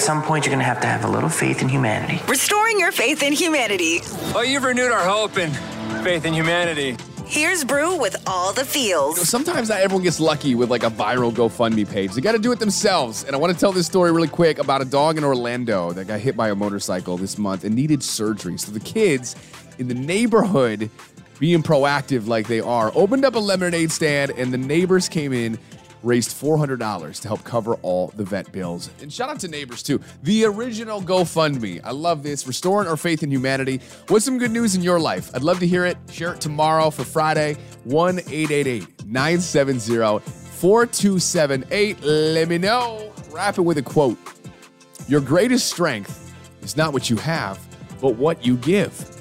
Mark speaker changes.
Speaker 1: at some point, you're going to have to have a little faith in humanity.
Speaker 2: Restoring your faith in humanity.
Speaker 3: Oh, you've renewed our hope and faith in humanity.
Speaker 2: Here's Brew with all the feels.
Speaker 4: Sometimes not everyone gets lucky with like a viral GoFundMe page. They got to do it themselves. And I want to tell this story really quick about a dog in Orlando that got hit by a motorcycle this month and needed surgery. So the kids in the neighborhood, being proactive like they are, opened up a lemonade stand and the neighbors came in raised $400 to help cover all the vet bills. And shout out to neighbors too. The original GoFundMe. I love this. Restoring our faith in humanity. What's some good news in your life? I'd love to hear it. Share it tomorrow for Friday. 1 888 970 4278. Let me know. Wrap it with a quote Your greatest strength is not what you have, but what you give.